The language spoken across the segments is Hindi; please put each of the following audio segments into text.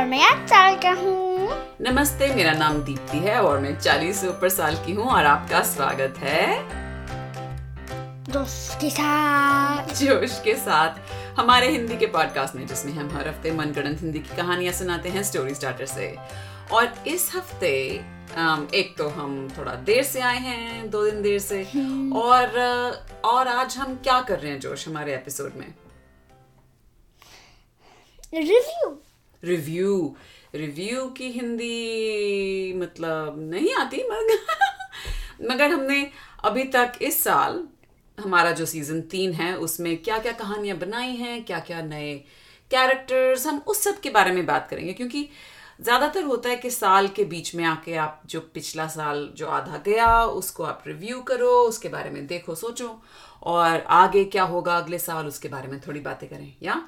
और मैं आठ साल का हूँ। नमस्ते मेरा नाम दीप्ति है और मैं चालीस से ऊपर साल की हूँ और आपका स्वागत है दोस्त के साथ। जोश के साथ। हमारे हिंदी के पॉडकास्ट में जिसमें हम हर हफ़्ते मनगढ़ंत हिंदी की कहानियाँ सुनाते हैं स्टोरी स्टार्टर से। और इस हफ़्ते एक तो हम थोड़ा देर से आए हैं दो दिन देर से। और और आज हम क्या कर रहे हैं जोश हमारे एपिसोड में? रिव्यू रिव्यू रिव्यू की हिंदी मतलब नहीं आती मगर मगर हमने अभी तक इस साल हमारा जो सीज़न तीन है, उसमें क्या क्या कहानियाँ बनाई हैं क्या क्या नए कैरेक्टर्स हम उस सब के बारे में बात करेंगे, क्योंकि ज़्यादातर होता है कि साल के बीच में आके आप जो पिछला साल जो आधा गया, उसको आप रिव्यू करो, उसके बारे में देखो, सोचो, और आगे क्या होगा अगले साल, उसके बारे में थोड़ी बातें करें, या?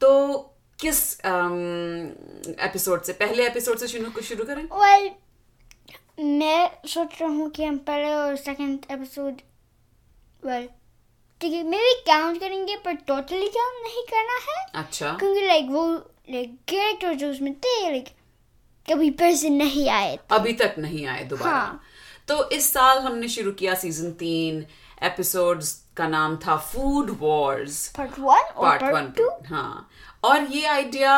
तो किस एपिसोड से? पहले एपिसोड से शुरू शुरू करें। वेल मैं सोच रहा हूँ कि हम पहले और सेकंड एपिसोड वेल ठीक है मे भी काउंट करेंगे पर टोटली काउंट नहीं करना है। अच्छा। क्योंकि लाइक वो लाइक कैरेक्टर जो उसमें थे लाइक कभी फिर से नहीं आए अभी तक नहीं आए दोबारा। हाँ। तो इस साल हमने शुरू किया सीज़न तीन एपिसोड्स का नाम था फ़ूड वॉर्स पार्ट वन और पार्ट वन टू हाँ। और ये आइडिया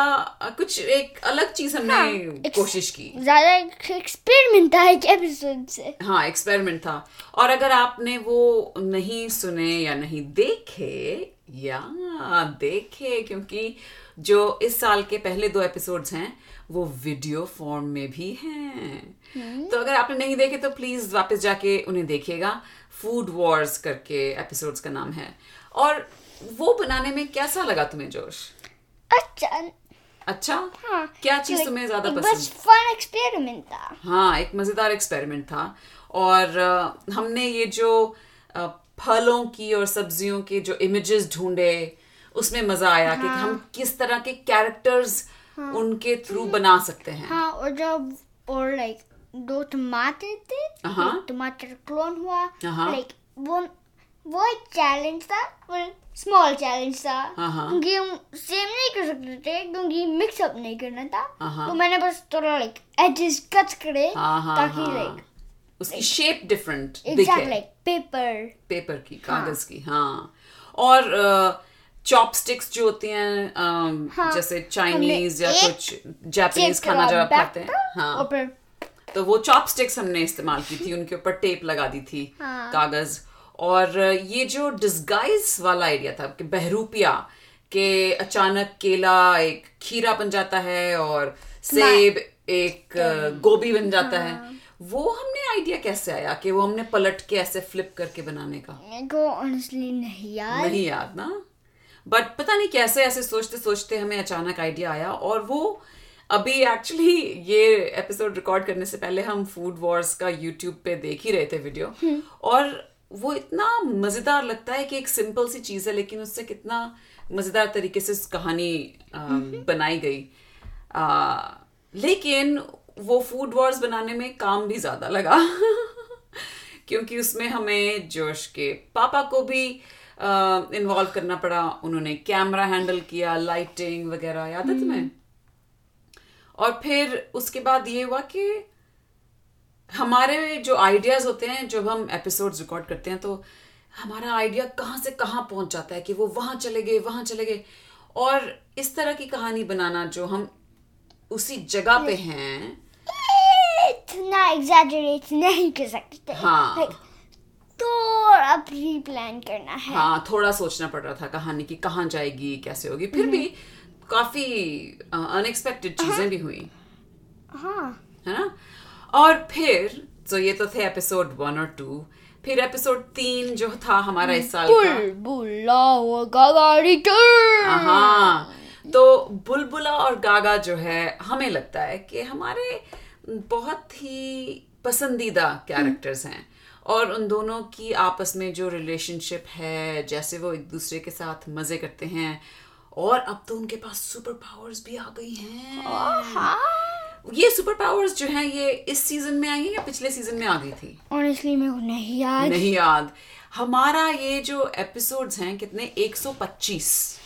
कुछ एक अलग चीज़ हमने हाँ, कोशिश की। ज़्यादा एक्सपेरिमेंट था एक एपिसोड से। हाँ एक्सपेरिमेंट था। और अगर आपने वो नहीं सुने या नहीं देखे या देखे क्योंकि जो इस साल के पहले दो एपिसोड्स हैं वो वीडियो फॉर्म में भी हैं। तो अगर आपने नहीं देखे तो प्लीज़ वापस जाके उन्हें देखिएगा। फ़ूड वॉर्स करके एपिसोड्स का नाम है। और वो बनाने में कैसा लगा तुम्हें जोश? अच्छा। अच्छा? हाँ। क्या चीज़ तुम्हें ज़्यादा पसंद? बस फन एक्सपेरिमेंट था। हाँ एक मज़ेदार एक्सपेरिमेंट था। और अ, हमने ये जो अ, फलों की और सब्जियों के जो इमेजेस ढूंढे उसमें मज़ा आया हाँ, कि हम किस तरह के कैरेक्टर्स हाँ, उनके थ्रू बना सकते हैं। हाँ और जब और लाइक दो टमाटर थे हाँ। टमाटर क्लोन हुआ। हाँ। लाइक वो वो एक चैलेंज था स्मॉल चैलेंज था। हाँ। क्योंकि हम सेम नहीं कर सकते थे क्योंकि मिक्स अप नहीं करना था। हाँ। तो मैंने बस थोड़ा लाइक एजेस कट करे हाँ हाँ ताकि हाँ। लाइक उसकी shape different exact like paper paper की कागज़ की हाँ। और चॉपस्टिक्स जो होती हैं हाँ, जैसे चाइनीज़ या कुछ जापानीज खाना जब आप खाते हैं हाँ। तो वो चॉपस्टिक्स हमने इस्तेमाल की थी उनके ऊपर टेप लगा दी थी हाँ। कागज़। और ये जो डिस्गाइज वाला आइडिया था कि बहरूपिया के अचानक केला एक खीरा बन जाता है और सेब एक गोभी बन जाता हाँ। है। वो हमने आइडिया कैसे आया कि वो हमने पलट के ऐसे फ्लिप करके बनाने का? मेरे को ऑनेस्टली नहीं याद। नहीं याद ना? बट पता नहीं कैसे ऐसे सोचते सोचते हमें अचानक आइडिया आया और वो अभी एक्चुअली ये एपिसोड रिकॉर्ड करने से पहले हम फ़ूड वॉर्स का यूट्यूब पे देख ही रहे थे वीडियो और वो इतना मज़ेदार लगता है कि एक सिंपल सी चीज़ है लेकिन उससे कितना मज़ेदार तरीके से उस कहानी बनाई गई। आ, लेकिन वो फ़ूड वॉर्स बनाने में काम भी ज़्यादा लगा। क्योंकि उसमें हमें जोश के पापा को भी इन्वॉल्व करना पड़ा। उन्होंने कैमरा हैंडल किया लाइटिंग वगैरह याद है तुम्हें? और फिर उसके बाद ये हुआ कि हमारे जो आइडियाज़ होते हैं जब हम एपिसोड्स रिकॉर्ड करते हैं तो हमारा आइडिया कहाँ से कहाँ पहुँच जाता है कि वो वहाँ चले गए वहाँ चले गए। और इस तरह की कहानी बनाना जो हम उसी जगह पे हैं। इतना एग्जैजरेट नहीं कर सकते। हाँ। Like, थोड़ा प्री प्लान करना है। हाँ थोड़ा सोचना पड़ रहा था कहानी की कहाँ जाएगी कैसे होगी। फिर भी काफ़ी अनएक्सपेक्टेड चीज़ें भी हुई। हाँ। है ना? और फिर तो ये तो थे एपिसोड वन और टू फिर एपिसोड तीन जो था हमारा इस साल बुल, का। बुलबुला और गागा हाँ तो बुलबुला और गागा जो है हमें लगता है कि हमारे बहुत ही पसंदीदा कैरेक्टर्स हैं। और उन दोनों की आपस में जो रिलेशनशिप है जैसे वो एक दूसरे के साथ मज़े करते हैं और अब तो उनके पास सुपर पावर्स भी आ गई हाँ। ये सुपर पावर्स जो है ये इस सीज़न में आई है या पिछले सीज़न में आ गई थी? ऑनेस्टली मेरे को नहीं याद। नहीं याद। हमारा ये जो एपिसोड्स हैं कितने? 125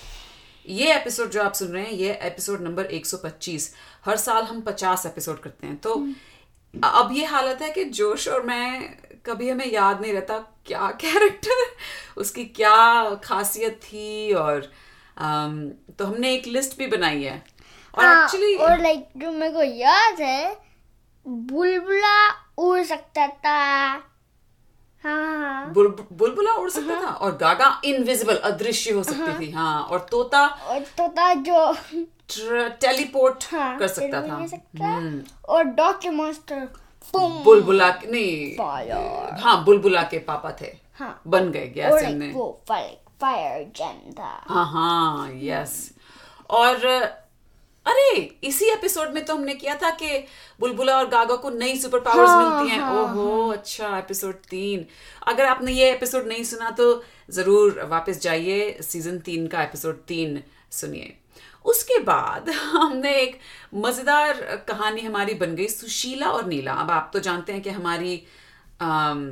ये एपिसोड जो आप सुन रहे हैं ये एपिसोड नंबर 125 हर साल हम 50 एपिसोड करते हैं। तो अब ये हालत है कि जोश और मैं कभी हमें याद नहीं रहता क्या कैरेक्टर उसकी क्या खासियत थी और अम, तो हमने एक लिस्ट भी बनाई है। और हाँ, एक्चुअली और लाइक जो मेरे को याद है बुलबुला उड़ सकता था। हाँ हाँ बुल, बुलबुला उड़ सकता हाँ। था? और गागा इनविजिबल अदृश्य हो सकती हाँ। थी हाँ। और तोता? और तोता जो टेलीपोर्ट हाँ कर सकता था। सकता हम्म, और डॉक्टर मॉन्स्टर बूम बुलबुला नहीं। फायर हाँ बुलबुला के पापा थे। हाँ। बन गए गैस ने वो फायर फायर था हाँ हाँ यस और अरे इसी एपिसोड में तो हमने किया था कि बुलबुला और गागा को नई सुपर पावर्स हाँ, मिलती हैं। हाँ, ओहो अच्छा एपिसोड तीन। अगर आपने ये एपिसोड नहीं सुना तो ज़रूर वापस जाइए सीज़न तीन का एपिसोड तीन सुनिए। उसके बाद हमने एक मज़ेदार कहानी हमारी बन गई सुशीला और नीला। अब आप तो जानते हैं कि हमारी अम,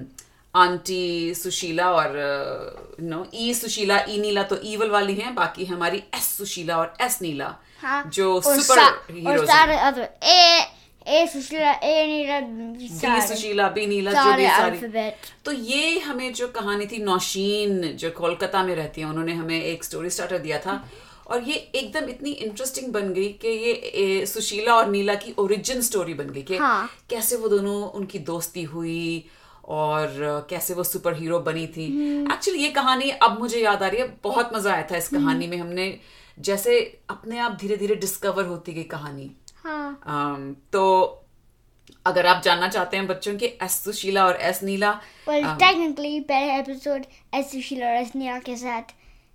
आंटी सुशीला और नो ई सुशीला ई नीला तो ईवल वाली हैं बाकी हमारी एस सुशीला और एस नीला। हाँ जो और सुपर और सारे other A A Sushila A Neela B Sushila B Neela जो भी सारी तो ये हमें जो कहानी थी नौशीन जो कोलकाता में रहती है उन्होंने हमें एक स्टोरी स्टार्टर दिया था। और ये एकदम इतनी इंटरेस्टिंग बन गई कि ये ए, सुशीला और नीला की ओरिजिन स्टोरी बन गई कि हाँ। कैसे वो दोनों उनकी दोस्ती हुई और कैसे वो सुपर हीरो बनी थी। एक्चुअली ये कहानी अब मुझे याद आ रही है बहुत मज़ा आया था इस कहानी में हमने जैसे अपने आप धीरे धीरे डिस्कवर होती गई कहानी। हाँ। अम, तो अगर आप जानना चाहते हैं बच्चों के एस सुशीला और एस नीला well technically पहले एपिसोड एस सुशीला और एस नीला के साथ।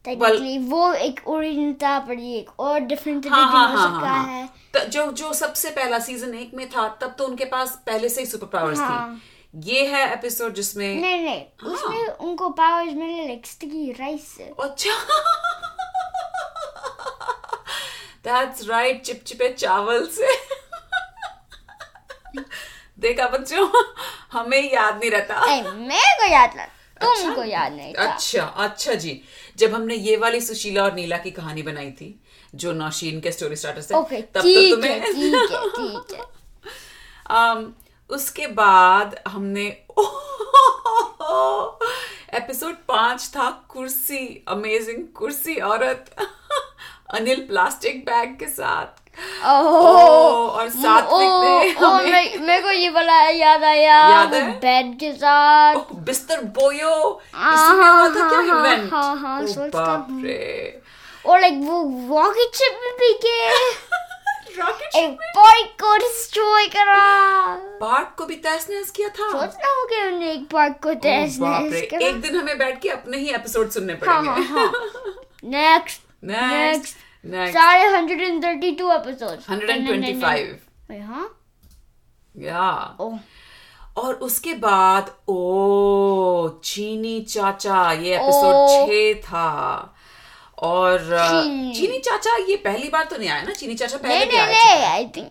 Technically वो एक ओरिजिन था पर ये एक और डिफरेंट हाँ हाँ हाँ हाँ है। हाँ। तो जो जो सबसे पहला सीज़न एक में था तब तो उनके पास पहले से ही सुपर पावर्स हाँ। थी ये है एपिसोड जिसमें नहीं नहीं हाँ। उसमें उनको पावर्स मिले लाइक स्टिकी राइस से अच्छा। दैट्स राइट चिपचिपे चावल से। देखा बच्चों हमें याद नहीं रहता। मेरे को याद था तुमको अच्छा? याद नहीं था। अच्छा अच्छा जी। जब हमने ये वाली सुशीला और नीला की कहानी बनाई थी जो नौशीन के स्टोरी स्टार्टर से ओके तब तो ठीक है तुम्हें ठीक है ठीक है। um, उसके बाद हमने एपिसोड पाँच था कुर्सी अमेजिंग कुर्सी औरत। अनिल प्लास्टिक बैग के साथ। ओह और सात्विक ने ओह, ओह, हमें- मेरे मेरे को ये वाला याद आया याद है? बेड के साथ। ओह, बिस्तर बोयो। हाँ, इसमें हुआ था क्या हाँ, हाँ, इवेंट हाँ, हाँ, सोचता बाप और लाइक वो रॉकेट शिप में भी रॉकेट एक पार्क को डिस्ट्रॉय करा। पार्ट को भी तहस नहस किया था? सोचता हूँ कि उन्हें एक पार्क को ओह, टेस्ट बाप रे एक दिन हमें बैठ के अपने ही एपिसोड सुनने हाँ हाँ पड़ेंगे। हाँ। नेक्स्ट नेक्स्ट नेक्स्ट सारे 132 एपिसोड 125 हाँ या ओह और उसके बाद ओ चीनी चाचा ये एपिसोड ओ। छह था। और चीनी। चीनी चाचा ये पहली बार तो नहीं आया ना? चीनी चाचा पहले नहीं भी नहीं आया नहीं आई थिंक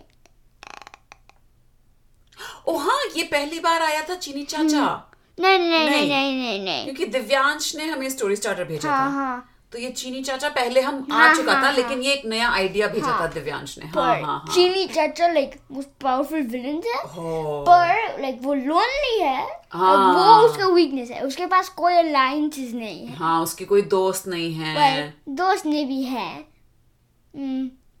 ओ हाँ ये पहली बार आया था चीनी चाचा। नहीं नहीं नहीं नहीं। नहीं। नहीं नहीं। क्योंकि दिव्यांश ने हमें स्टोरी स्टार्टर भेजा हाँ था। हाँ। तो ये चीनी चाचा पहले हम आ हाँ, चुका हाँ, था हाँ। लेकिन ये एक नया आइडिया भेजा हाँ। था दिव्यांश ने। हाँ हाँ हाँ। चीनी चाचा लाइक मोस्ट पावरफुल विलन है। हो। पर लाइक वो लोनली है हाँ। और वो उसका वीकनेस है। उसके पास कोई अलायंसेस नहीं है। हाँ उसकी कोई दोस्त नहीं है। दोस्त ने भी है।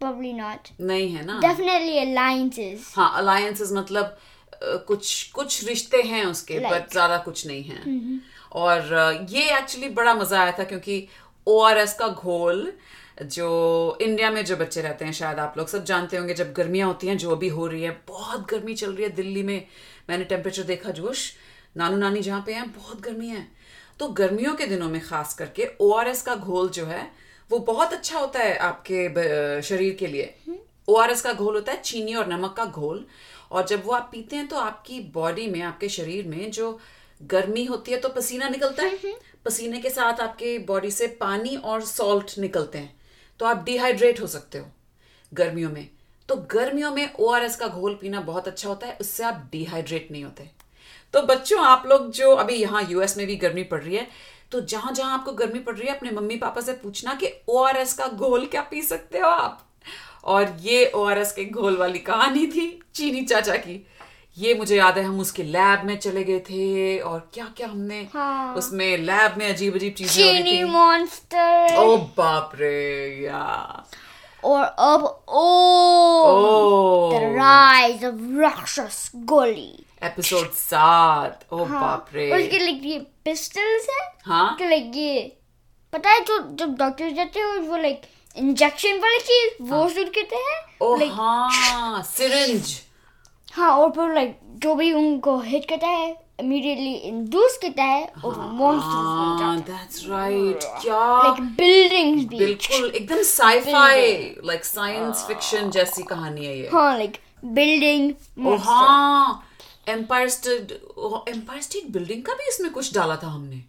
Probably not नहीं है ना। Definitely alliances हाँ अलायंसेस मतलब कुछ कुछ रिश्ते हैं उसके Like. बट ज़्यादा कुछ नहीं है। और अ, ये एक्चुअली बड़ा मज़ा आया था क्योंकि ओ आर एस का घोल जो इंडिया में जो बच्चे रहते हैं, शायद आप लोग सब जानते होंगे, जब गर्मियाँ होती हैं, जो अभी हो रही है, बहुत गर्मी चल रही है दिल्ली में। मैंने टेम्परेचर देखा, जोश, नानू नानी जहाँ पे हैं, बहुत गर्मी है। तो गर्मियों के दिनों में खास करके ओ आर एस का घोल जो है, वो बहुत अच्छा होता है आपके शरीर के लिए। ओ आर एस का घोल होता है चीनी और नमक का घोल। और जब वो आप पीते हैं तो आपकी बॉडी में, आपके शरीर में जो गर्मी होती है तो पसीना निकलता है। पसीने के साथ आपके बॉडी से पानी और सॉल्ट निकलते हैं तो आप डिहाइड्रेट हो सकते हो गर्मियों में। तो गर्मियों में ओआरएस का घोल पीना बहुत अच्छा होता है, उससे आप डिहाइड्रेट नहीं होते। तो बच्चों, आप लोग जो अभी यहाँ यूएस में भी गर्मी पड़ रही है तो जहाँ जहाँ आपको गर्मी पड़ रही है, अपने मम्मी पापा से पूछना कि ओआरएस का घोल क्या पी सकते हो आप? और ये ओ के घोल वाली कहानी थी चीनी चाचा की। ये मुझे याद है हम उसके लैब में चले गए थे और क्या क्या हमने हाँ। उसमें लैब में अजीब अजीब चीज़ें हो रही थी। मॉन्स्टर ओ बाप रे या। और अब ओ द राइज ऑफ़ राक्षस गोली एपिसोड सात ओ बाप रे उसके लाइक ये पिस्टल्स है। हाँ। तो लाइक ये पता है जो जब डॉक्टर जाते हैं वो लाइक इंजेक्शन वाली चीज़ वो शूट करते हैं ओ हाँ सिरिंज हाँ और फिर लाइक जो भी उनको हिट करता है इमीडिएटली इंड्यूस करता है और मॉन्स्टर्स बन हाँ जाते दैट्स राइट हैं क्या? लाइक बिल्डिंग्स भी। बिल्कुल एकदम साईफाई लाइक साइंस फिक्शन जैसी कहानी है ये। हाँ लाइक बिल्डिंग ओ हाँ Empire State Empire State Building का भी इसमें कुछ डाला था हमने।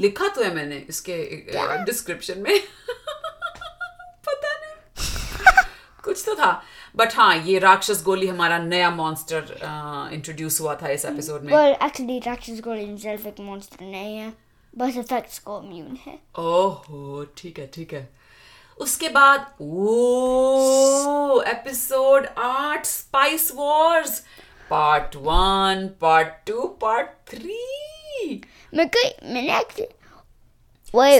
लिखा तो है मैंने इसके डिस्क्रिप्शन में। पता नहीं। कुछ तो था। बट हाँ ये राक्षस गोली हमारा नया मॉन्स्टर इंट्रोड्यूस हुआ था इस एपिसोड में। वेल एक्चुअली राक्षस गोली हिमसेल्फ एक मॉन्स्टर नहीं है बस इफेक्ट्स को इम्यून है। ओहो ठीक है ठीक है। उसके बाद ओ एपिसोड आठ spice wars part one part two part three मैं कोई मैंने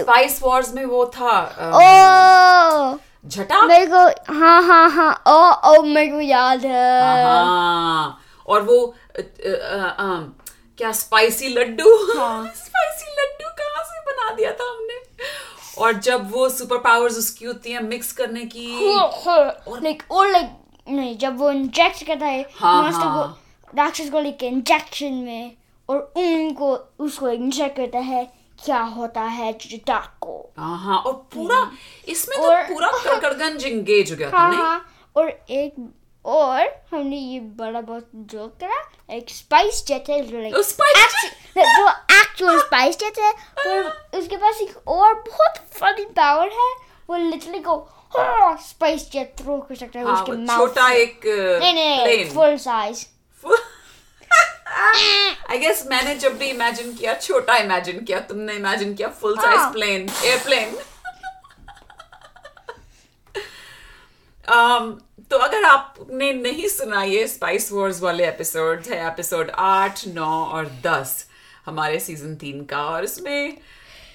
स्पाइस वॉर्स में वो था अम, ओ झटा? मेरे को हाँ हाँ हाँ ओ ओ मेरे को याद है। हाँ और वो अ, अ, अम, क्या स्पाइसी लड्डू? स्पाइसी लड्डू कहाँ से बना दिया था हमने? और जब वो सुपर पावर्स उसकी होती हैं मिक्स करने की। लाइक और लाइक नहीं जब वो इंजेक्ट करता है हाँ, monster हाँ। को राक्षस को लेके इंजेक्शन में और उनको उसको इंजेक्ट करता है क्या होता है चिटाक? हाँ हाँ और पूरा इसमें तो पूरा कड़कड़गंज एंगेज हो गया था हाँ नहीं? हाँ और एक और हमने ये बड़ा बहुत जोक करा एक स्पाइस जेट है जो एक्चुअल स्पाइस जेट है पर उसके पास एक और बहुत फनी पावर है वो लिटरली को स्पाइस जेट थ्रो कर सकता है हाँ, उसके माउथ छोटा एक नहीं नहीं फुल साइज़ आई गेस मैंने जब भी इमेजिन किया छोटा इमेजिन किया तुमने इमेजिन किया full size. Plane airplane um, तो अगर आपने नहीं सुना ये स्पाइस वॉर्स वाले एपिसोड है एपिसोड आठ नौ और दस हमारे सीज़न तीन का और इसमें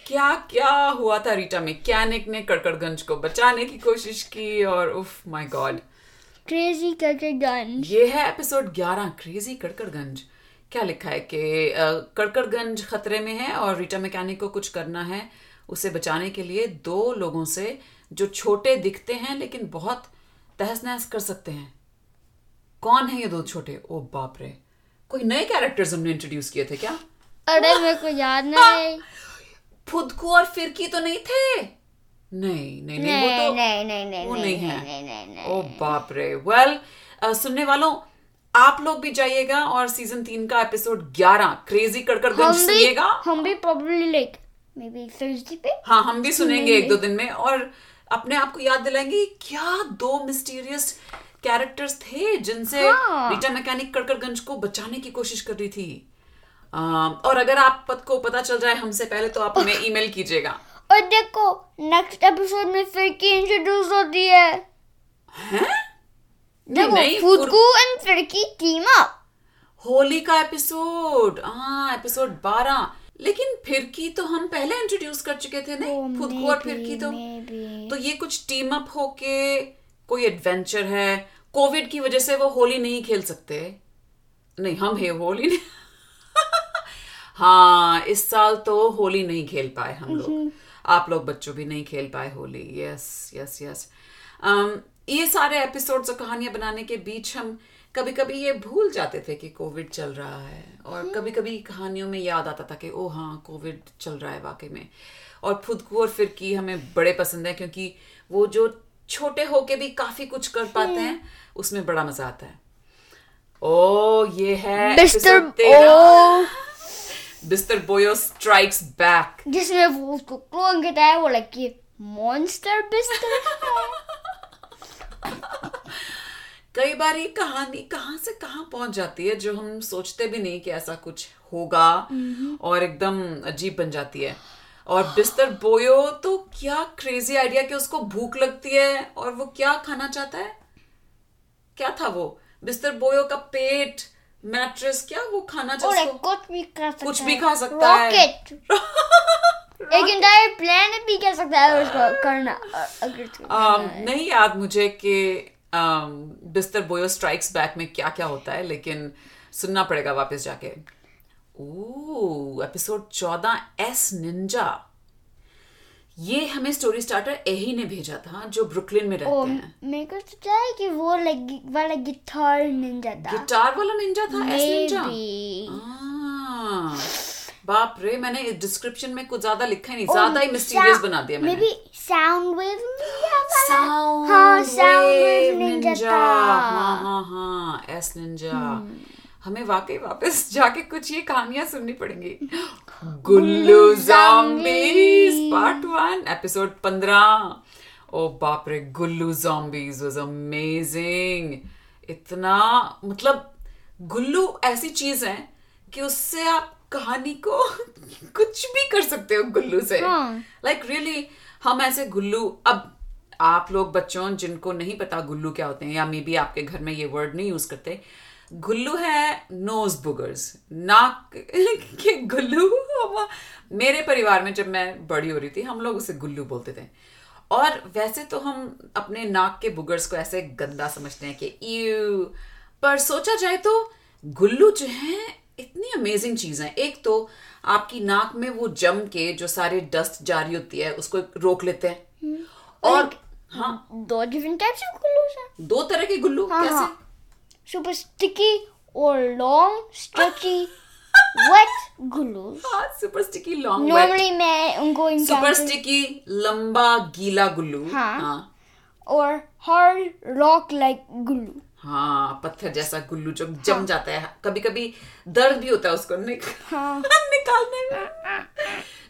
क्या क्या हुआ था रीटा मैकेनिक ने कड़कड़गंज को बचाने की कोशिश की? और उफ माय गॉड क्रेजी करके गन ये है एपिसोड 11 क्रेजी कड़कड़गंज क्या लिखा है कि कड़कड़गंज खतरे में है और रीटा मैकेनिक को कुछ करना है उसे बचाने के लिए दो लोगों से जो छोटे दिखते हैं लेकिन बहुत तहस नहस कर सकते हैं। कौन है ये दो छोटे? ओ बाप रे। कोई नए कैरेक्टर्स हमने इंट्रोड्यूस किए थे क्या? अरे मेरे को याद नहीं। फुदकू और फिरकी तो नहीं थे। नहीं नहीं नहीं वो नहीं तो नहीं नहीं नहीं वो नहीं है। ओ बाप रे। वेल सुनने वालों आप लोग भी जाइएगा और सीज़न तीन का एपिसोड 11 क्रेजी कड़कड़गंज सुनिएगा। हम भी लाइक मे बी थर्सडे पे। हाँ हम भी सुनेंगे एक दो दिन में और अपने आप को याद दिलाएँगे क्या दो मिस्टीरियस कैरेक्टर्स थे जिनसे हाँ। रीटा मैकेनिक कड़कड़गंज को बचाने की कोशिश कर रही थी। और अगर आप पद को पता चल जाए हमसे पहले तो आप हमें ईमेल कीजिएगा। और देखो नेक्स्ट एपिसोड में फिर की इंट्रोड्यूस होती है। हैं? देखो फुदकू एंड फिर की टीम अप होली का एपिसोड हाँ एपिसोड 12 लेकिन फिरकी तो हम पहले इंट्रोड्यूस कर चुके थे नहीं? खुद को और फिरकी तो। तो ये कुछ टीम अप होके कोई एडवेंचर है। कोविड की वजह से वो होली नहीं खेल सकते। नहीं हम है होली नहीं। हाँ इस साल तो होली नहीं खेल पाए हम लोग। आप लोग बच्चों भी नहीं खेल पाए होली। यस यस यस ये सारे एपिसोड्स और कहानियाँ बनाने के बीच हम कभी कभी ये भूल जाते थे कि कोविड चल रहा है। और कभी कभी कहानियों में याद आता था कि ओ हाँ कोविड चल रहा है वाकई में। और खुदकू और फिरकी हमें बड़े पसंद है क्योंकि वो जो छोटे होके भी काफ़ी कुछ कर पाते हैं उसमें बड़ा मज़ा आता है। ओ ये है मिस्टर episode 13 ओ मिस्टर बोयो स्ट्राइक्स बैक जिसमें वो उसको क्लोन कहता है वो लाइक ये मॉन्स्टर बिस्तर कई बार ये कहानी कहाँ से कहाँ पहुँच जाती है जो हम सोचते भी नहीं कि ऐसा कुछ होगा और एकदम अजीब बन जाती है। और बिस्तर बोयो तो क्या क्रेजी आइडिया कि उसको भूख लगती है और वो क्या खाना चाहता है? क्या था वो? बिस्तर बोयो का पेट मैट्रेस क्या? वो खाना है कुछ भी कर सकता कुछ भी खा सकता है। रॉकेट एक इंटायर प्लेनेट भी कर सकता है उसको करना अगर um, नहीं याद मुझे कि um, बिस्तर बोयो स्ट्राइक्स बैक में क्या क्या होता है लेकिन सुनना पड़ेगा वापस जाके। ओह एपिसोड चौदह एस निंजा ये हमें स्टोरी स्टार्टर एही ने भेजा था जो ब्रुकलिन में ओ रहते हैं। मेरे को सोचा है कि वो लाइक वाला गिटार निंजा था। गिटार वाला निंजा था एस निंजा. Ah, बाप रे मैंने डिस्क्रिप्शन में कुछ ज़्यादा लिखा ही नहीं ज़्यादा ही मिस्टीरियस बना दिया मैंने। मे बी साउंड वेव हाँ, Ninja Ninja. था। हाँ हाँ हाँ एस निंजा हमें वाकई वापस जाके कुछ ये कहानियाँ सुननी पड़ेंगी। Gullu zombies part one episode पंद्रह। ओ बाप रे गुल्लू zombies was amazing इतना मतलब गुल्लू ऐसी चीज़ है कि उससे आप कहानी को कुछ भी कर सकते हो गुल्लू से। हाँ। लाइक रियली हम ऐसे गुल्लू अब आप लोग बच्चों जिनको नहीं पता गुल्लू क्या होते हैं या मे बी आपके घर में ये वर्ड नहीं यूज़ करते गुल्लू है नोज़ बुगर्स नाक के गुल्लू? मेरे परिवार में जब मैं बड़ी हो रही थी हम लोग उसे गुल्लू बोलते थे। और वैसे तो हम अपने नाक के बुगर्स को ऐसे गंदा समझते हैं कि यू पर सोचा जाए तो गुल्लू जो है इतनी अमेजिंग चीज़ है। एक तो आपकी नाक में वो जम के जो सारे डस्ट जारी होती है उसको रोक लेते हैं। और हाँ। दो डिफरेंट टाइप्स ऑफ़ ग्लूस हैं। दो तरह के गुल्लू हाँ, कैसे? हाँ। सुपर स्टिकी और लॉन्ग स्ट्रेची वेट ग्लूस हाँ सुपर स्टिकी लॉन्ग नॉर्मली मैं उनको सुपर encounter- स्टिकी लंबा गीला गुल्लू। हाँ। हाँ। और हार्ड रॉक लाइक ग्लू हाँ पत्थर जैसा गुल्लू जो जम जाता है। कभी कभी दर्द भी होता है उसको निक... हाँ। निकालने में।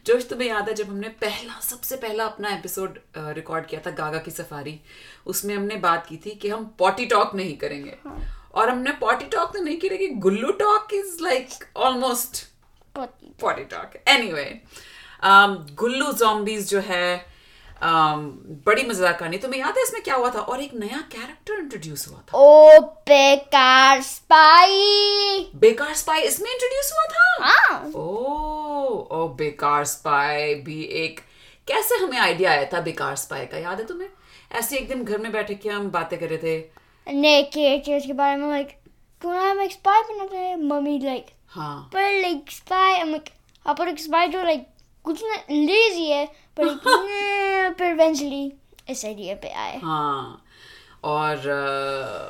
जोश तुम्हें याद है जब हमने पहला सबसे पहला अपना एपिसोड रिकॉर्ड किया था गागा की सफारी उसमें हमने बात की थी कि हम पॉटी टॉक नहीं करेंगे। और हमने पॉटी टॉक तो नहीं की लेकिन Gullu talk is like almost potty talk anyway Gullu zombies जो है um, बड़ी मज़ेदार कहानी तुम्हें याद है इसमें क्या हुआ था? और एक नया कैरेक्टर इंट्रोड्यूस हुआ था। ओ बेकार स्पाई बेकार स्पाई इसमें इंट्रोड्यूस हुआ था? हाँ। ओ ओ बेकार स्पाई भी एक कैसे हमें आइडिया आया था बेकार स्पाई का? याद है तुम्हें? ऐसे एक दिन घर में बैठे के हम बातें कर रहे थे। ने के उसके बारे में लाइक क्यों ना हम एक स्पाई बनाते हैं मम्मी लाइक हाँ पर लाइक स्पाई लाइक आप एक स्पाई जो लाइक कुछ ना लेजी है पर पर इवेंचुअली इस आइडिया पे आए हाँ और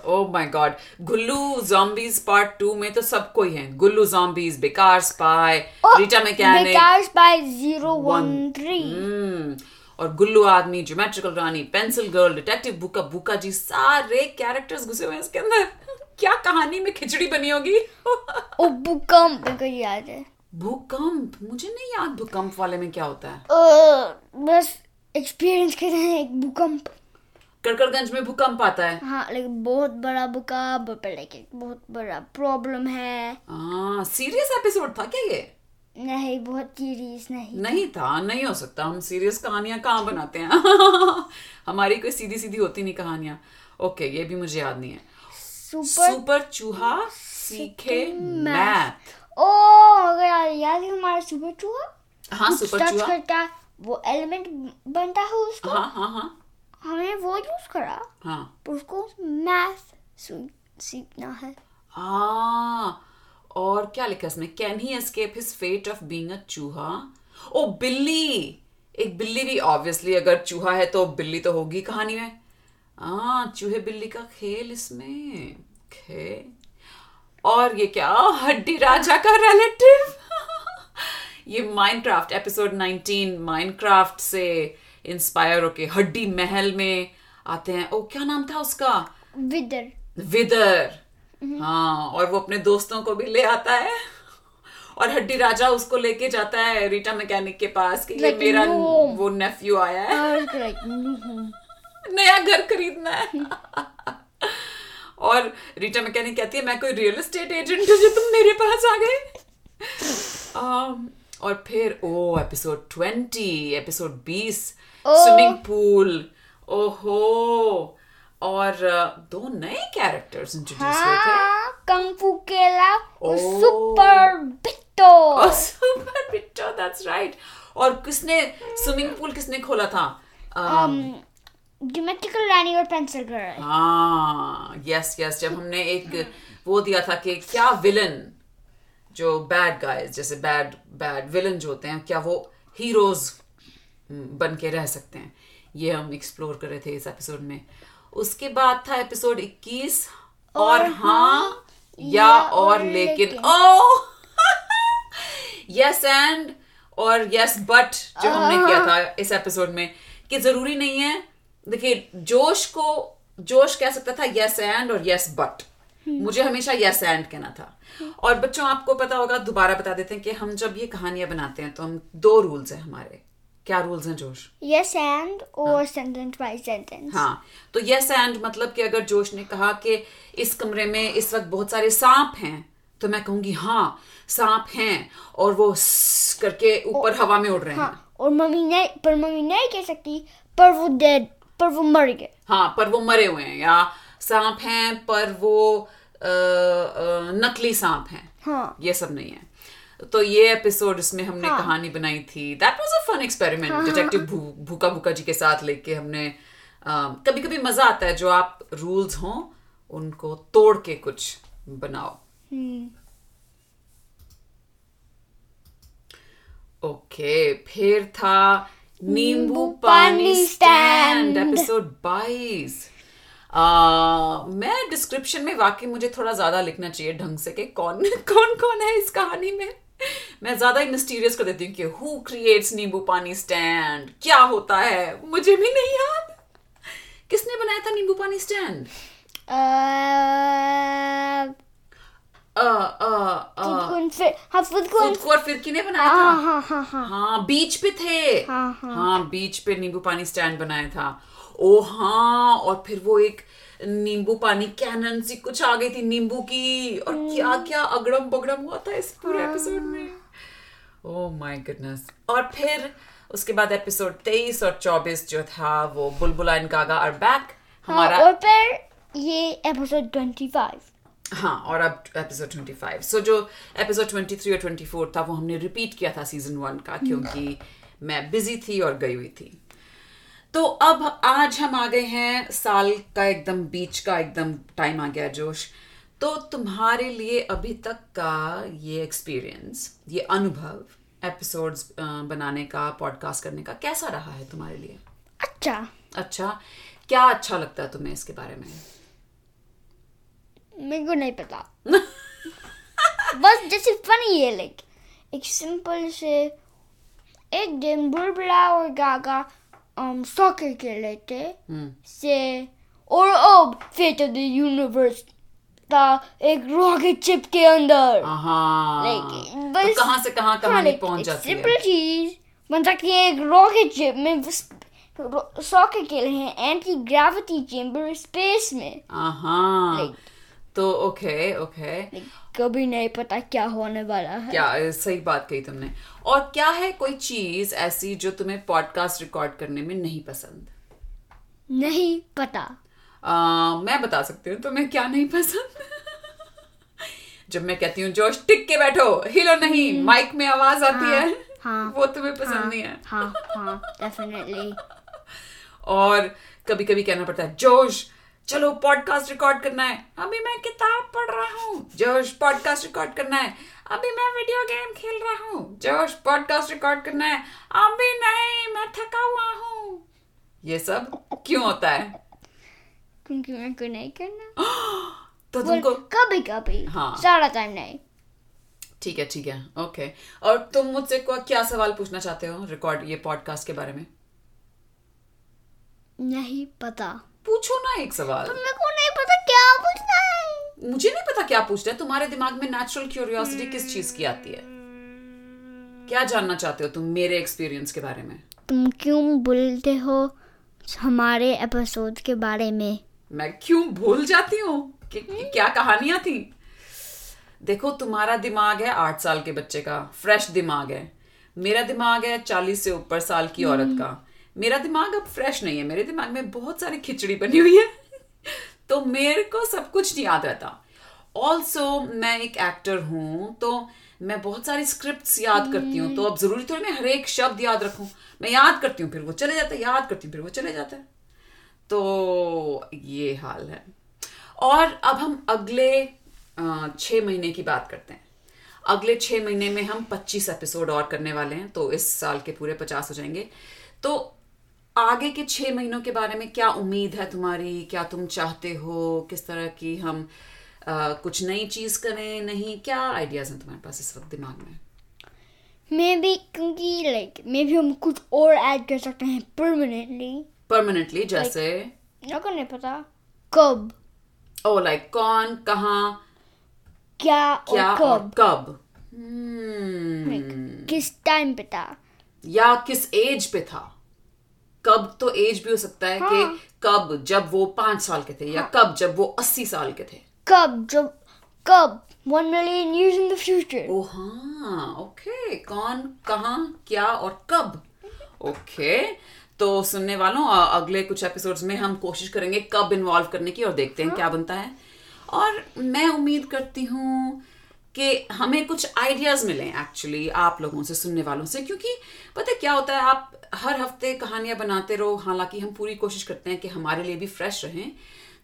ओ my God Gullu zombies part two में तो सब कोई है। गुल्लू zombies बेकार स्पाई रीटा मैकेनिक बेकार spy zero one three hmm, और गुल्लू आदमी ज्योमेट्रिकल रानी पेंसिल गर्ल डिटेक्टिव बुका बुका जी सारे कैरेक्टर्स घुसे हुए हैं इसके अंदर। क्या कहानी में खिचड़ी बनी होगी? ओ भूकंप याद है। भूकंप? मुझे नहीं याद भूकंप वाले में क्या होता है। अ, बस एक्सपीरियंस कर रहे हैं एक भूकंप। कड़कड़गंज में भूकंप आता है। हाँ लाइक बहुत बड़ा भूकंप पर एक बहुत बड़ा प्रॉब्लम है। हाँ सीरियस एपिसोड था क्या ये? नहीं बहुत सीरियस नहीं नहीं था। नहीं हो सकता। हम सीरियस कहानियाँ कहाँ बनाते हैं? हमारी कोई सीधी सीधी होती नहीं कहानियाँ। ओके ये भी मुझे याद नहीं है। सुपर सुपर चूहा सीखे मैथ ओ अगर याद है हमारा सुपर चूहा हाँ सुपर चूहा करता वो एलिमेंट बनता है उसको? हाँ हाँ हाँ। हमें वो यूज़ करा। हाँ। उसको मैथ सीखना है। हाँ और क्या लिखा इसमें? Can he escape his fate of being a चूहा? ओ बिल्ली! एक बिल्ली भी ऑब्वियसली अगर चूहा है तो बिल्ली तो होगी कहानी में। हाँ चूहे बिल्ली का खेल इसमें। खे। और ये क्या? हड्डी राजा का रिलेटिव ये माइनक्राफ्ट एपिसोड 19 माइनक्राफ्ट से इंस्पायर होके हड्डी महल में आते हैं। ओ क्या नाम था उसका? विदर। विदर। हाँ और वो अपने दोस्तों को भी ले आता है। और हड्डी राजा उसको लेके जाता है रीटा मैकेनिक के पास कि ये Like, मेरा no. वो नेफ्यू आया है। like नया घर खरीदना है। और रीटा मैकेनिक कहती है मैं कोई रियल एस्टेट एजेंट हूँ जो तुम मेरे पास आ गए? Um, और फिर ओ एपिसोड ट्वेंटी एपिसोड बीस स्विमिंग पूल ओहो। और दो नए कैरेक्टर्स इंट्रोड्यूस हुए थे। हाँ कंफू केला और. सुपर बिट्टो। और सुपर बिट्टो दैट्स राइट और किसने स्विमिंग पूल किसने खोला था? Um, ज्योमेट्रिकल रानी और पेंसिल गर्ल हाँ यस यस जब हमने एक वो दिया था कि क्या विलन जो बैड गाइस जैसे बैड बैड विलन जो होते हैं क्या वो हीरोज बन के रह सकते हैं। ये हम एक्सप्लोर कर रहे थे इस एपिसोड में। उसके बाद था एपिसोड 21 और, हाँ या और लेकिन ओ यस एंड और यस बट जो हमने किया था इस एपिसोड में कि ज़रूरी नहीं है देखिए जोश को जोश कह सकता था यस एंड और यस बट मुझे हमेशा यस एंड कहना था। और बच्चों आपको पता होगा दोबारा बता देते हैं कि हम जब ये कहानियाँ बनाते हैं तो हम दो रूल्स हैं हमारे। क्या रूल्स हैं जोश? यस एंड और सेंटेंस बाय सेंटेंस हाँ तो यस एंड मतलब कि अगर जोश ने कहा कि इस कमरे में इस वक्त बहुत सारे सांप हैं तो मैं कहूँगी हाँ सांप हैं और वो करके ऊपर हवा में उड़ रहे हैं। हाँ और मम्मी ने पर मम्मी नहीं कह सकती पर वो डेड पर वो मर गए। हाँ पर वो मरे हुए हैं या सांप हैं पर वो अ, अ, नकली सांप हैं। हाँ। ये सब नहीं है। तो ये एपिसोड इसमें हमने हाँ. कहानी बनाई थी। That was a fun experiment detective भूखा भूखा जी के साथ लेके हमने कभी कभी मज़ा आता है जो आप रूल्स हों उनको तोड़ के कुछ बनाओ। ओके फिर था नींबू पानी स्टैंड एपिसोड 22 आ, मैं डिस्क्रिप्शन में वाकई मुझे थोड़ा ज़्यादा लिखना चाहिए ढंग से कि कौन कौन कौन है इस कहानी में? मैं ज़्यादा ही मिस्टीरियस कर देती हूँ कि हु क्रिएट्स नींबू पानी स्टैंड क्या होता है? मुझे भी नहीं याद। किसने बनाया था नींबू पानी स्टैंड हाँ बनाया हाँ था? हाँ हाँ हाँ। हाँ बीच पे थे। हाँ, हाँ। हाँ बीच पे नींबू पानी स्टैंड बनाया था। ओ हाँ और फिर वो एक नींबू पानी कैनन सी कुछ आ गई थी नींबू की और क्या क्या अगड़म बगड़म हुआ था इस पूरे एपिसोड में। ओ माय गुडनेस और फिर उसके बाद एपिसोड 23 और 24 जो था वो बुलबुला एंड गागा आर बैक हाँ, हमारा और फिर ये एपिसोड 25 हाँ और अब एपिसोड 25 सो जो एपिसोड 23 और 24 था वो हमने रिपीट किया था सीज़न वन का क्योंकि मैं बिज़ी थी और गई हुई थी। तो अब आज हम आ गए हैं साल का एकदम बीच का एकदम टाइम आ गया जोश। तो तुम्हारे लिए अभी तक का ये एक्सपीरियंस ये अनुभव एपिसोड्स बनाने का पॉडकास्ट करने का कैसा रहा है तुम्हारे लिए? अच्छा। अच्छा क्या अच्छा लगता है तुम्हें इसके बारे में? मेरे को नहीं पता। बस जैसे फनी है लाइक एक सिंपल से एक दिन बुलबुला और गागा। Um, सॉकर खेल हम्म से और अब फेट ऑफ़ द यूनिवर्स था एक रॉकेट चिप के अंदर। हाँ Like, तो बस- कहाँ से कहाँ कहानी पहुँच जाती है। सिंपल चीज़ बन सकती है एक रॉकेट चिप में सॉकर खेल रहे हैं एंटी ग्रेविटी चेंबर स्पेस में। हाँ Like- तो ओके ओके कभी नहीं पता क्या होने वाला है। क्या सही बात कही तुमने। और क्या है कोई चीज़ ऐसी जो तुम्हें पॉडकास्ट रिकॉर्ड करने में नहीं पसंद? नहीं पता। आ, मैं बता सकती हूँ तुम्हें क्या नहीं पसंद। जब मैं कहती हूँ जोश टिक के बैठो हिलो नहीं माइक में आवाज़ आती हाँ, है। हाँ, वो तुम्हें पसंद हाँ, नहीं है। हाँ हाँ डेफिनेटली और कभी कभी कहना पड़ता है जोश चलो पॉडकास्ट रिकॉर्ड करना है। अभी मैं किताब पढ़ रहा हूँ। जोश पॉडकास्ट रिकॉर्ड करना है। अभी मैं वीडियो गेम खेल रहा हूँ। जोश पॉडकास्ट रिकॉर्ड करना है। अभी नहीं मैं थका हुआ हूँ। ये सब क्यों होता है? क्योंकि मेरे को नहीं करना। तो तुमको कभी कभी। हाँ। सारा टाइम नहीं। ठीक है ठीक है। ओके और तुम मुझसे क्या सवाल पूछना चाहते हो रिकॉर्ड ये पॉडकास्ट के बारे में? नहीं पता। पूछो ना एक सवाल। मेरे को नहीं पता क्या पूछना है। मुझे नहीं पता क्या पूछना है। तुम्हारे दिमाग में नेचुरल क्यूरियोसिटी किस चीज़ की आती है? क्या जानना चाहते हो तुम मेरे एक्सपीरियंस के बारे में? तुम क्यों बोलते हो हमारे एपिसोड के बारे में? मैं क्यों भूल जाती हूँ? कि, कि क्या कहानियाँ थी? देखो तुम्हारा दिमाग है आठ साल के बच्चे का। फ्रेश दिमाग है। मेरा दिमाग है चालीस से ऊपर साल की औरत का। मेरा दिमाग अब फ्रेश नहीं है। मेरे दिमाग में बहुत सारी खिचड़ी बनी हुई है। तो मेरे को सब कुछ नहीं याद रहता। ऑल्सो मैं एक एक्टर हूँ तो मैं बहुत सारी स्क्रिप्ट याद करती हूँ। तो अब ज़रूरी थोड़ी मैं हर एक शब्द याद रखूँ। मैं याद करती हूँ फिर वो चले जाता है। याद करती हूँ फिर वो चले जाता है। तो ये हाल है। और अब हम अगले छः महीने की बात करते हैं। अगले छः महीने में हम पच्चीस एपिसोड और करने वाले हैं तो इस साल के पूरे पचास हो जाएँगे। तो आगे के छः महीनों के बारे में क्या उम्मीद है तुम्हारी? क्या तुम चाहते हो किस तरह की हम आ, कुछ नई चीज़ करें? नहीं क्या आइडियाज़ हैं तुम्हारे पास इस वक्त दिमाग में? मे बी क्योंकि लाइक मे बी हम कुछ और ऐड कर सकते हैं परमानेंटली परमानेंटली जैसे? like, नहीं पता? कब? ओ लाइक कौन कहाँ? क्या क्या और कब? और कब hmm. Like. किस टाइम पे था? या किस एज पे था? कब तो एज भी हो सकता है हाँ। कि कब जब वो पाँच साल के थे या कब जब वो अस्सी साल के थे। कब जब कब? One million years in the future ओ हाँ ओके कौन कहाँ क्या और कब? ओके तो सुनने वालों अगले कुछ एपिसोड्स में हम कोशिश करेंगे कब इन्वॉल्व करने की और देखते हैं। क्या बनता है। और मैं उम्मीद करती हूँ कि हमें कुछ आइडियाज़ मिले एक्चुअली आप लोगों से सुनने वालों से क्योंकि पता है क्या होता है आप हर हफ़्ते कहानियाँ बनाते रहो हालाँकि हम पूरी कोशिश करते हैं कि हमारे लिए भी फ्रेश रहें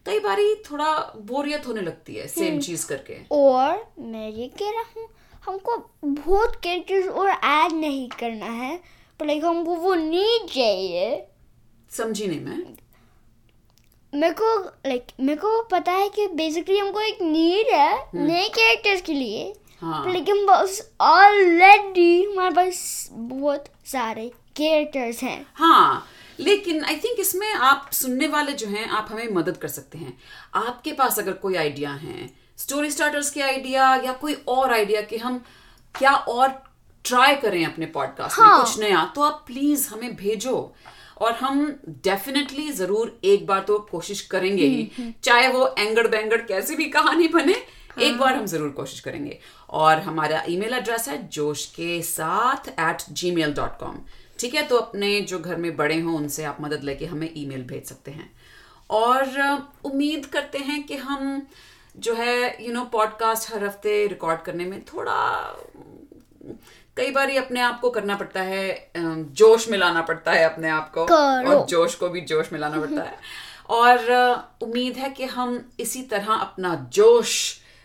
कई बार थोड़ा बोरियत होने लगती है सेम चीज़ करके। और मैं ये कह रहा हूँ हमको बहुत कैरेक्टर्स और ऐड नहीं करना है पर लाइक हमको वो नीड चाहिए। समझी नहीं मैं। मेरे को लाइक मेरे को पता है कि बेसिकली हमको एक नीड है नए कैरेक्टर्स के लिए। हाँ। लेकिन बस ऑलरेडी हमारे पास बहुत सारे कैरेक्टर्स हैं। हाँ लेकिन आई थिंक इसमें आप सुनने वाले जो हैं आप हमें मदद कर सकते हैं। आपके पास अगर कोई आइडिया है स्टोरी स्टार्टर्स के आइडिया या कोई और आइडिया कि हम क्या और ट्राई करें अपने पॉडकास्ट हाँ. में हाँ। कुछ नया तो आप प्लीज़ हमें भेजो। और हम डेफिनेटली ज़रूर एक बार तो कोशिश करेंगे ही। चाहे वो एंगड़ बैंगड़ कैसी भी कहानी बने एक बार हम ज़रूर कोशिश करेंगे। और हमारा ईमेल एड्रेस है जोश के साथ at Gmail dot com ठीक है तो अपने जो घर में बड़े हों उनसे आप मदद लेके हमें ईमेल भेज सकते हैं। और उम्मीद करते हैं कि हम जो है यू नो पॉडकास्ट हर हफ़्ते रिकॉर्ड करने में थोड़ा कई बार अपने आप को करना पड़ता है जोश में लाना पड़ता है अपने आप को। और जोश को भी जोश में लाना पड़ता है। और उम्मीद है कि हम इसी तरह अपना जोश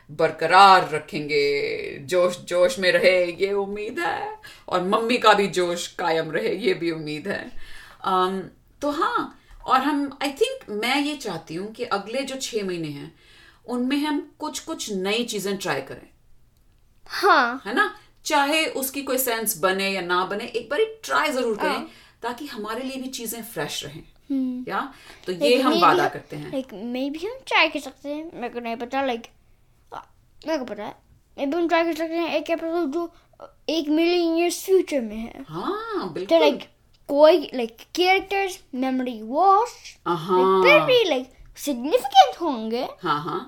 बरकरार रखेंगे। जोश जोश में रहे ये उम्मीद है। और मम्मी का भी जोश कायम रहे ये भी उम्मीद है। अम, तो हाँ और हम आई थिंक मैं ये चाहती हूँ कि अगले जो छह महीने हैं उनमें हम कुछ कुछ नई चीज़ें ट्राई करें। हाँ। है ना? चाहे उसकी कोई सेंस बने या ना बने एक बार ट्राई ज़रूर करें ताकि हमारे लिए भी चीज़ें फ्रेश रहें या? तो ये हम वादा करते हैं। like maybe हम ट्राई कर सकते हैं मेरे को नहीं पता लाइक मेरे को पता है। Maybe हम ट्राई कर सकते हैं एक एपिसोड जो एक मिलियन ईयर्स फ्यूचर में है। हाँ तो बिल्कुल। लाइक कोई लाइक कैरेक्टर्स मेमोरी वॉश हाँ। वेरी लाइक सिग्निफिकेंट होंगे। हाँ हाँ।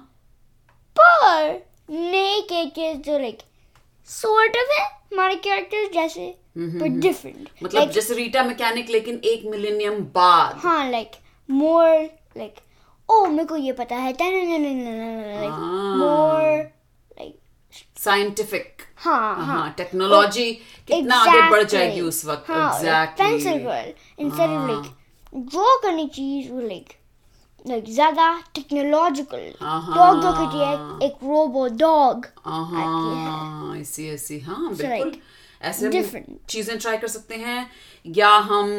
पर नए कैरेक्टर्स जो लाइक सॉर्ट ऑफ़ है हमारे कैरेक्टर्स जैसे पर डिफरेंट मतलब जैसे रीटा मैकेनिक लेकिन एक मिलेनियम बाद। हाँ लाइक मोर लाइक ओ मेरे को ये पता है। मोर लाइक साइंटिफिक हाँ हाँ हाँ। टेक्नोलॉजी कितना आगे बढ़ जाएगी उस वक्त pencil exactly girl instead of like draw करनी चीज़ वो लाइक लाइक ज़्यादा टेक्नोलॉजिकल डॉग जो कहती है एक रोबो डॉग ऐसी ऐसी हाँ बिल्कुल। ऐसे हम चीज़ें ट्राई कर सकते हैं। या हम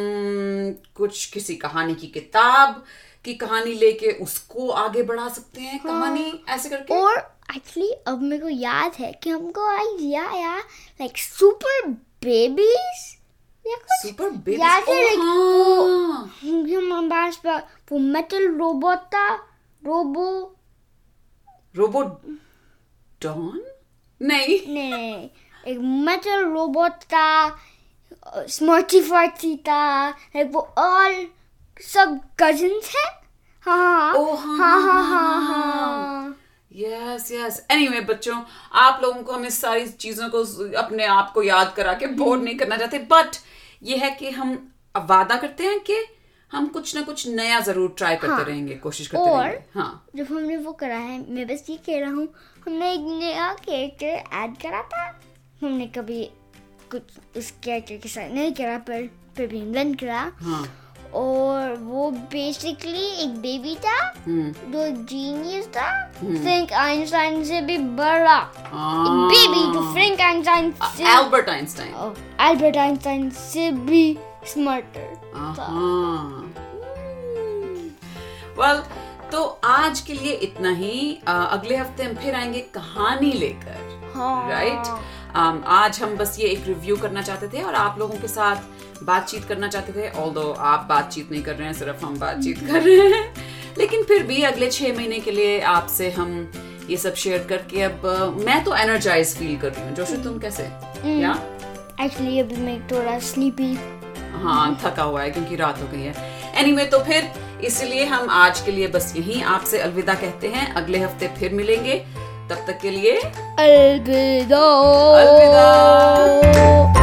कुछ किसी कहानी की किताब की कहानी लेके उसको आगे बढ़ा सकते हैं हाँ। कहानी ऐसे करके। और एक्चुअली अब मेरे को याद है कि हमको आइडिया आया लाइक सुपर बेबीज या कुछ सुपर बेबी याद है, like, हाँ। क्योंकि हमारे पास वो मेटल रोबोट था रोबो रोबो डॉन नहीं। नहीं एक मेटल रोबोट था स्मर्टी फर्टी था लाइक वो ऑल सब कजिन्स हैं? हाँ हाँ हाँ। हाँ हाँ हाँ, हाँ हाँ, हाँ यस यस एनीवे बच्चों आप लोगों को हम इस सारी चीज़ों को अपने आप को याद करा के बोर नहीं करना चाहते बट ये है कि हम वादा करते हैं कि हम कुछ ना कुछ नया ज़रूर ट्राई करते हाँ। रहेंगे कोशिश करते और रहेंगे। हाँ। जब हमने वो करा है मैं बस ये कह रहा हूँ हमने एक नया कैरेक्टर ऐड करा था। हमने कभी कुछ उस कैरेक्टर के साथ नहीं करा पर फिर भी इन्वेंट करा। हाँ। और वो बेसिकली एक बेबी था हम्म। जो जीनियस था। फ्रैंक आइंस्टाइन से भी बड़ा। एक बेबी जो फ्रैंक आइंस्टाइन से एल्बर्ट आइंस्टाइन एल्बर्ट आइंस्टाइन से भी स्मार्टर वेल तो आज के लिए इतना ही। अ, अगले हफ़्ते हम फिर आएँगे कहानी लेकर। हाँ। राइट आज हम बस ये एक रिव्यू करना चाहते थे और आप लोगों के साथ बातचीत करना चाहते थे ऑल आप बातचीत नहीं कर रहे हैं सिर्फ़ हम बातचीत कर रहे हैं। लेकिन फिर भी अगले छह महीने के लिए आपसे हम ये सब शेयर करके अब मैं तो एनर्जाइज फील कर रही हूँ। जोशी तुम कैसे? या एक्चुअली अभी मैं थोड़ा स्लीपी हाँ थका हुआ है क्योंकि रात हो गई है। एनीवे तो फिर इसलिए हम आज के लिए बस यही आपसे अलविदा कहते हैं। अगले हफ़्ते फिर मिलेंगे। तब तक के लिए अलविदा। अलविदा।